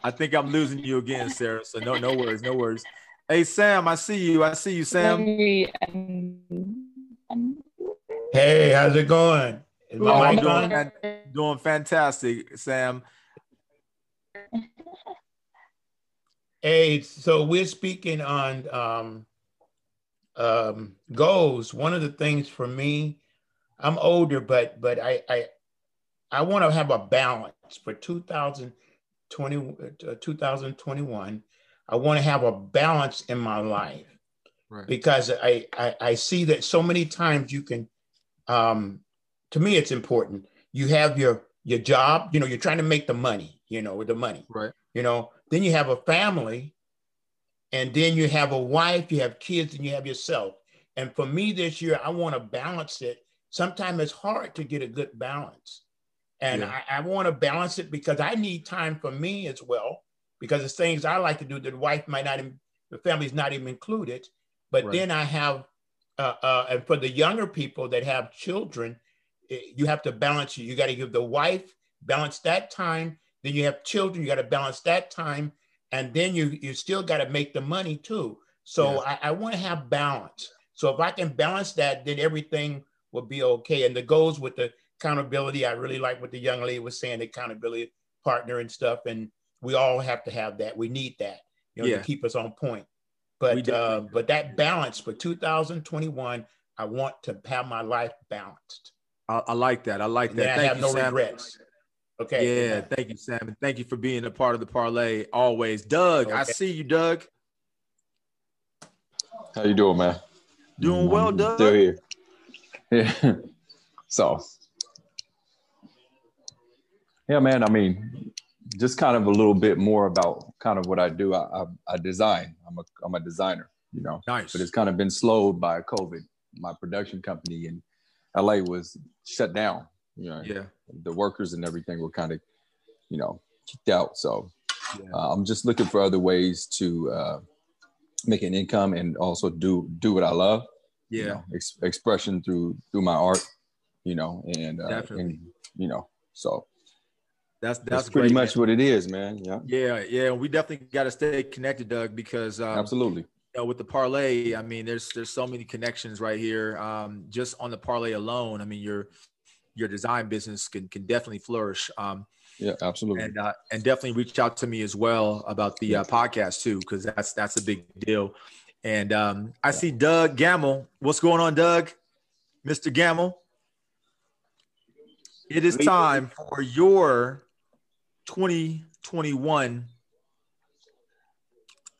I think I'm losing you again, Sarah. So no, no worries, no worries. Hey, Sam, I see you. I see you, Sam. Maybe, Hey, how's it going? Is my Oh, mic doing, on? doing fantastic, Sam. Hey, so we're speaking on um, um, goals. One of the things for me, I'm older, but but I I, I want to have a balance for 2020, uh, 2021. I want to have a balance in my life Right. because I, I I see that so many times you can um to me it's important you have your your job you know you're trying to make the money you know with the money Right. you know then you have a family and then you have a wife you have kids and you have yourself and for me this year i want to balance it sometimes it's hard to get a good balance. And Yeah. I, I want to balance it because I need time for me as well, because it's things I like to do that the wife might not even, the family's not even included. But Right. then I have, uh, uh, and for the younger people that have children, eh, you have to balance it. You got to give the wife balance that time. Then you have children. You got to balance that time, and then you you still got to make the money too. So I, I want to have balance. So if I can balance that, then everything will be okay. And the goals with the accountability, I really like what the young lady was saying, the accountability partner and stuff. And we all have to have that. We need that, you know, Yeah. to keep us on point. But uh, but that balance for 2021, I want to have my life balanced. I, I like that. I like And that. then I Thank have you, no Sam. regrets. Okay. Yeah, thank you, Sam. Thank you for being a part of the parlé always. Doug, I see you, Doug. How you doing, man? Doing mm-hmm. well, I'm Doug. Still here. Yeah. so, yeah, man. I mean, just kind of a little bit more about kind of what I do. I, I, I design. I'm a I'm a designer. You know. Nice. But it's kind of been slowed by COVID. My production company in LA was shut down. You know. Yeah. The workers and everything were kind of, you know, kicked out. So uh, I'm just looking for other ways to uh, make an income and also do do what I love. you Yeah. know, ex- expression through through my art, you know, and uh, Definitely. and you know, so That's that's that's pretty great, much man. what it is, man. Yeah, Yeah, yeah. We definitely got to stay connected, Doug, because um, absolutely. you know, with the parlé, I mean, there's there's so many connections right here. Um, just on the parlé alone, I mean, your your design business can can definitely flourish. Um, Yeah, absolutely. and uh, and definitely reach out to me as well about the uh, podcast too, because that's that's a big deal. And um, I see Doug Gamble. What's going on, Doug? Mr. Gamble. It is time for your 2021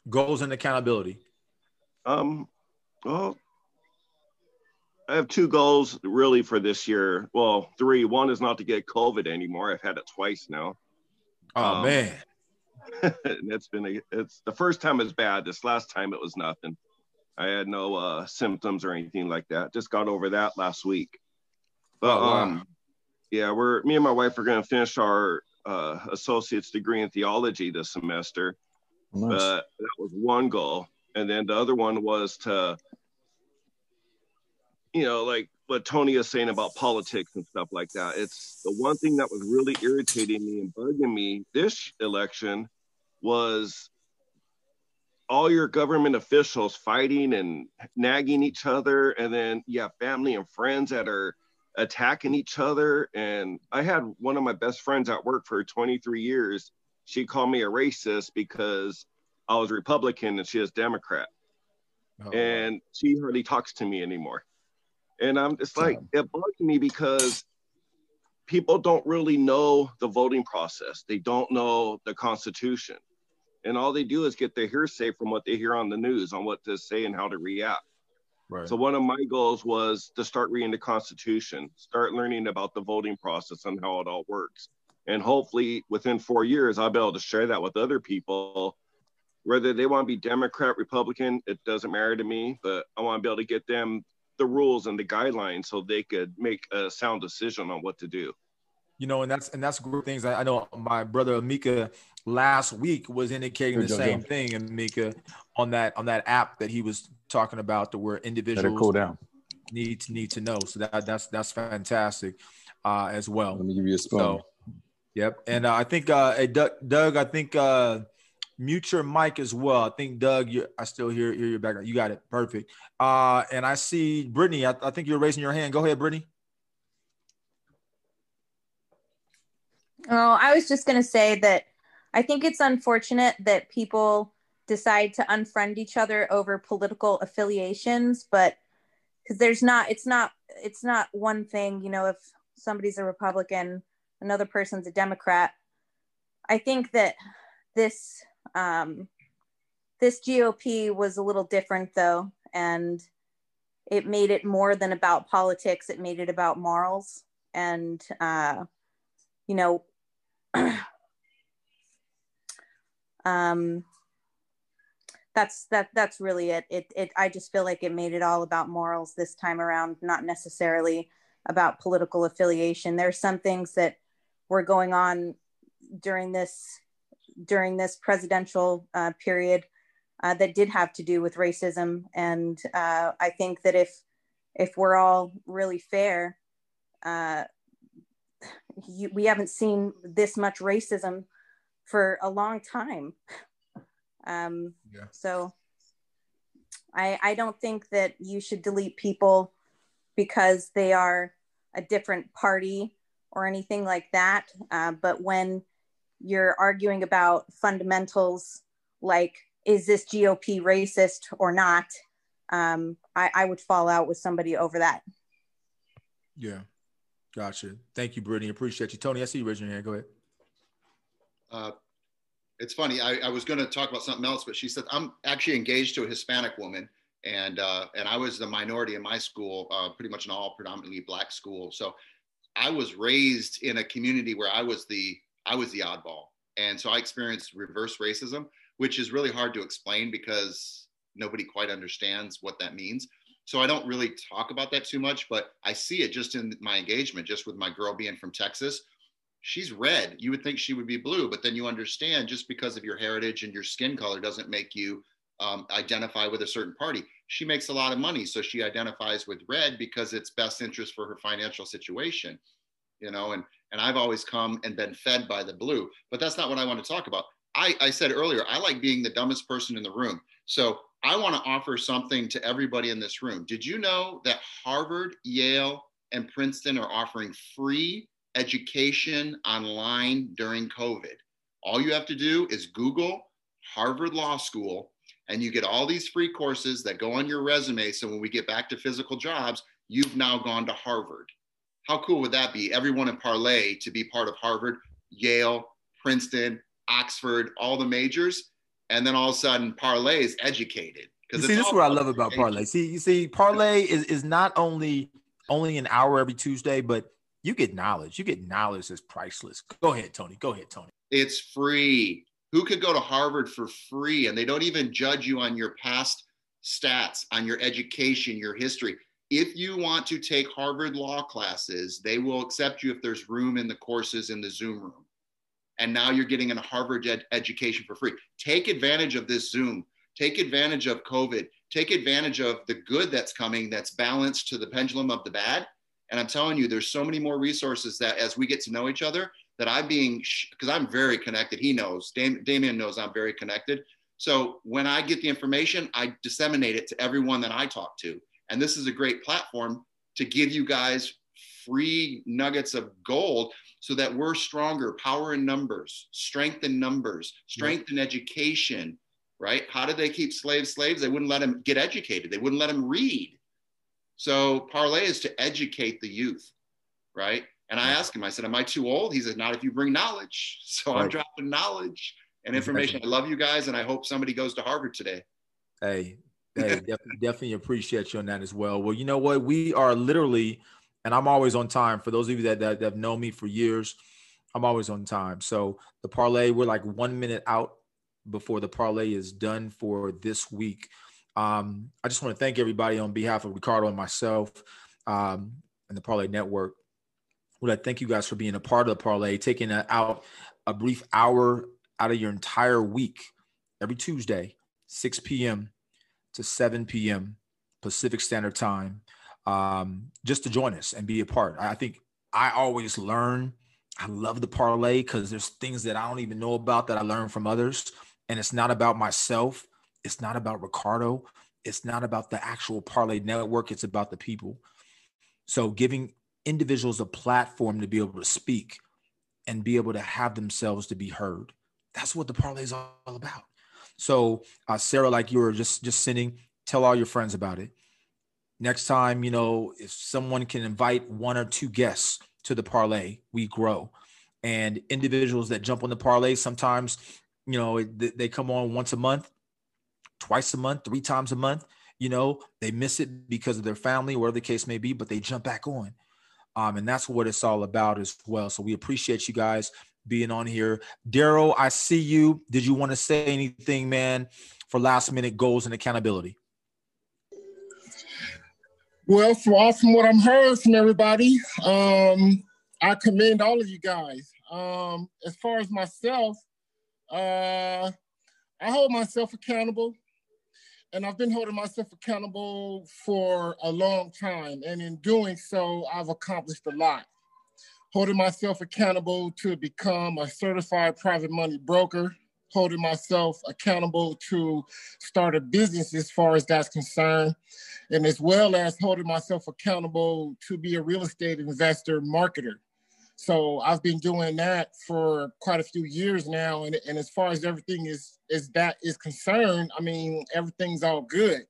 goals and accountability. Um, well, I have two goals really for this year. Well, three. One is not to get COVID anymore. I've had it twice now. Oh Um, man, it's been a, it's the first time was bad. This last time it was nothing. I had no uh, symptoms or anything like that. Just got over that last week. But Oh, wow. um, yeah, we're me and my wife are going to finish our uh, associate's degree in theology this semester. Nice. But that was one goal, and then the other one was to, you know, like what Tony is saying about politics and stuff like that. It's the one thing that was really irritating me and bugging me this election was all your government officials fighting and nagging each other, and then you have family and friends that are attacking each other. And I had one of my best friends at work for 23 years. She called me a racist because I was Republican and she is Democrat. Oh, and she hardly talks to me anymore. And I'm just like, it bugs me because people don't really know the voting process. They don't know the Constitution. And all they do is get their hearsay from what they hear on the news on what to say and how to react. Right. So one of my goals was to start reading the Constitution, start learning about the voting process and how it all works. And hopefully within four years, I'll be able to share that with other people. Whether they want to be Democrat, Republican, it doesn't matter to me, but I want to be able to get them the rules and the guidelines so they could make a sound decision on what to do. You know, and that's and that's great things. I, I know my brother Amika last week was indicating the Joe, same Joe. thing, Amika, on that on that app that he was talking about, the where Let individuals cool down. need to need to know. So that that's that's fantastic uh, as well. Let me give you a spoon. So, yep. And uh, I think uh, Doug, Doug, I think uh, mute your mic as well. I think Doug, I still hear hear your background. You got it, perfect. Uh, and I see Brittany. I, I think you're raising your hand. Go ahead, Brittany. Oh, I was just going to say that I think it's unfortunate that people decide to unfriend each other over political affiliations, but because there's not, it's not, it's not one thing, you know, if somebody's a Republican, another person's a Democrat. I think that this, um, this GOP was a little different though, and it made it more than about politics. It made it about morals and, uh, you know, um that's that that's really it. it it i just feel like it made it all about morals this time around not necessarily about political affiliation. There's some things that were going on during this during this presidential uh, period uh, that did have to do with racism, and uh, I think that if if we're all really fair, uh, you, we haven't seen this much racism for a long time. Um, yeah. So I, I don't think that you should delete people because they are a different party or anything like that. Uh, but when you're arguing about fundamentals like, is this GOP racist or not? Um, I, I would fall out with somebody over that. Yeah. Gotcha. Thank you, Brittany. Appreciate you. Tony, I see you raising your hand. Go ahead. Uh, it's funny. I, I was going to talk about something else, but she said I'm actually engaged to a Hispanic woman, and uh, and I was the minority in my school, uh, pretty much an all predominantly black school. So I was raised in a community where I was the I was the oddball, and so I experienced reverse racism, which is really hard to explain because nobody quite understands what that means. So I don't really talk about that too much, but I see it just in my engagement, just with my girl being from Texas she's red. You would think she would be blue, but then you understand just because of your heritage and your skin color doesn't make you um, identify with a certain party. She makes a lot of money, so she identifies with red because it's best interest for her financial situation, you know. And and I've always come and been fed by the blue, but that's not what I want to talk about. I, I said earlier, I like being the dumbest person in the room. So I want to offer something to everybody in this room. Did you know that Harvard, Yale, and Princeton are offering free education online during COVID. All you have to do is Google Harvard Law School, and you get all these free courses that go on your resume. So when we get back to physical jobs, you've now gone to Harvard. How cool would that be? Everyone in Parlé to be part of Harvard, Yale, Princeton, Oxford, all the majors. And then all of a sudden, Parlé is educated. Because see, this is what I love about Parlé. See, you see, Parlé is, is not only only an hour every Tuesday, but you get knowledge. You get knowledge that's priceless. Go ahead, Tony. Go ahead, Tony. It's free. Who could go to Harvard for free? And they don't even judge you on your past stats, on your education, your history. If you want to take Harvard law classes, they will accept you if there's room in the courses in the Zoom room. And now you're getting a Harvard ed- education for free. Take advantage of this Zoom. Take advantage of COVID. Take advantage of the good that's coming that's balanced to the pendulum of the bad and I'm telling you, there's so many more resources that as we get to know each other, that I'm being, because I'm very connected. He knows, Dam- Damien knows I'm very connected. So when I get the information, I disseminate it to everyone that I talk to. And this is a great platform to give you guys free nuggets of gold so that we're stronger, power in numbers, strength in numbers, strength in education, right? How did they keep slaves slaves? They wouldn't let them get educated. They wouldn't let them read. So parlé is to educate the youth, right? And I asked him, I said, Am I too old? He said, Not if you bring knowledge. So right. I'm dropping knowledge and information. I love you guys, and I hope somebody goes to Harvard today. Hey, hey, definitely, definitely appreciate you on that as well. Well, you know what? We are literally, and I'm always on time. For those of you that, that, that have known me for years, I'm always on time. So the parlé, we're like one minute out before the parlé is done for this week. Um, I just want to thank everybody on behalf of Ricardo and myself um, and the Parlé Network. Would I thank you guys for being a part of the Parlé, taking out a brief hour out of your entire week every Tuesday, 6 p.m. to 7 p.m. Pacific Standard Time, um, just to join us and be a part. I think I always learn. I love the parlé because there's things that I don't even know about that I learn from others. And it's not about myself. It's not about Ricardo. It's not about the actual parlé network. It's about the people. So giving individuals a platform to be able to speak and be able to have themselves to be heard. That's what the parlé is all about. So uh, Sarah, like you were just just sending, tell all your friends about it. Next time, you know, if someone can invite one or two guests to the parlé, we grow. And individuals that jump on the parlé, sometimes, you know, they come on once a month twice a month, three times a month. You know, they miss it because of their family, whatever the case may be, but they jump back on. Um, and that's what it's all about as well. So we appreciate you guys being on here. Daryl, I see you. Did you want to say anything, man, for last minute goals and accountability? Well, from, from what I'm heard from everybody, um, I commend all of you guys. Um, as far as myself, uh, I hold myself accountable, and I've been holding myself accountable for a long time. And in doing so, I've accomplished a lot. Holding myself accountable to become a certified private money broker, holding myself accountable to start a business as far as that's concerned, and as well as holding myself accountable to be a real estate investor marketer. So I've been doing that for quite a few years now, and, and as far as everything is is that is concerned, I mean everything's all good.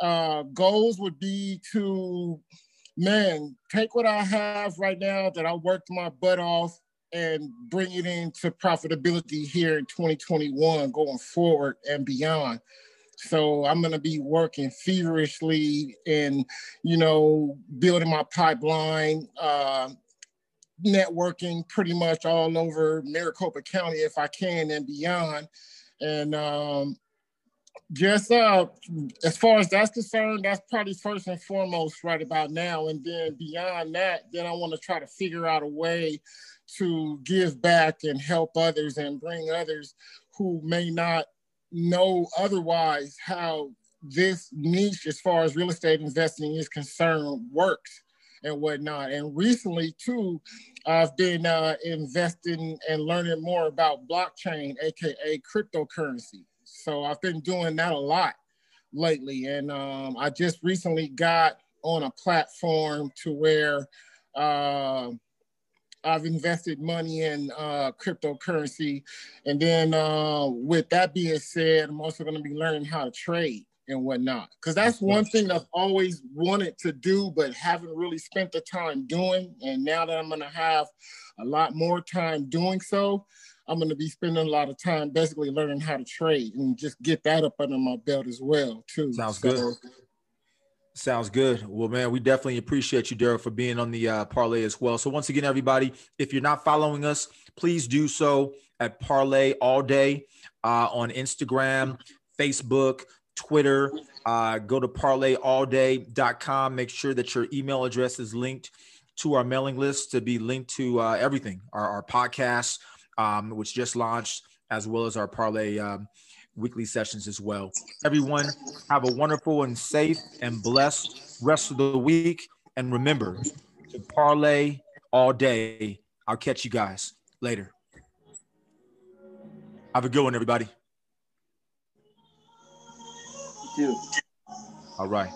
Uh, goals would be to, man, take what I have right now that I worked my butt off and bring it into profitability here in 2021 going forward and beyond. So I'm going to be working feverishly and, you know, building my pipeline, uh, networking pretty much all over Maricopa County if I can and beyond. And um, just uh, as far as that's concerned, that's probably first and foremost right about now. And then beyond that, then I want to try to figure out a way to give back and help others and bring others who may not know otherwise how this niche as far as real estate investing is concerned works and whatnot. And recently, too, I've been uh, investing and learning more about blockchain, aka cryptocurrency. So I've been doing that a lot lately, and um, I just recently got on a platform to where uh, I've invested money in uh, cryptocurrency, and then uh, with that being said, I'm also going to be learning how to trade and whatnot. Because that's one thing I've always wanted to do, but haven't really spent the time doing. And now that I'm going to have a lot more time doing so, I'm going to be spending a lot of time basically learning how to trade and just get that up under my belt as well, too. Sounds so, good. Sounds good. Well, man, we definitely appreciate you, Daryl, for being on the uh, parlé as well. So, once again, everybody, if you're not following us, please do so at Parlé All Day uh, on Instagram, Facebook, Twitter. Uh, go to parlayallday.com. Make sure that your email address is linked to our mailing list to be linked to uh, everything our, our podcast, um, which just launched, as well as our parlé um, weekly sessions as well. Everyone, have a wonderful and safe and blessed rest of the week. And remember to parlé all day. I'll catch you guys later. Have a good one, everybody. too. All right.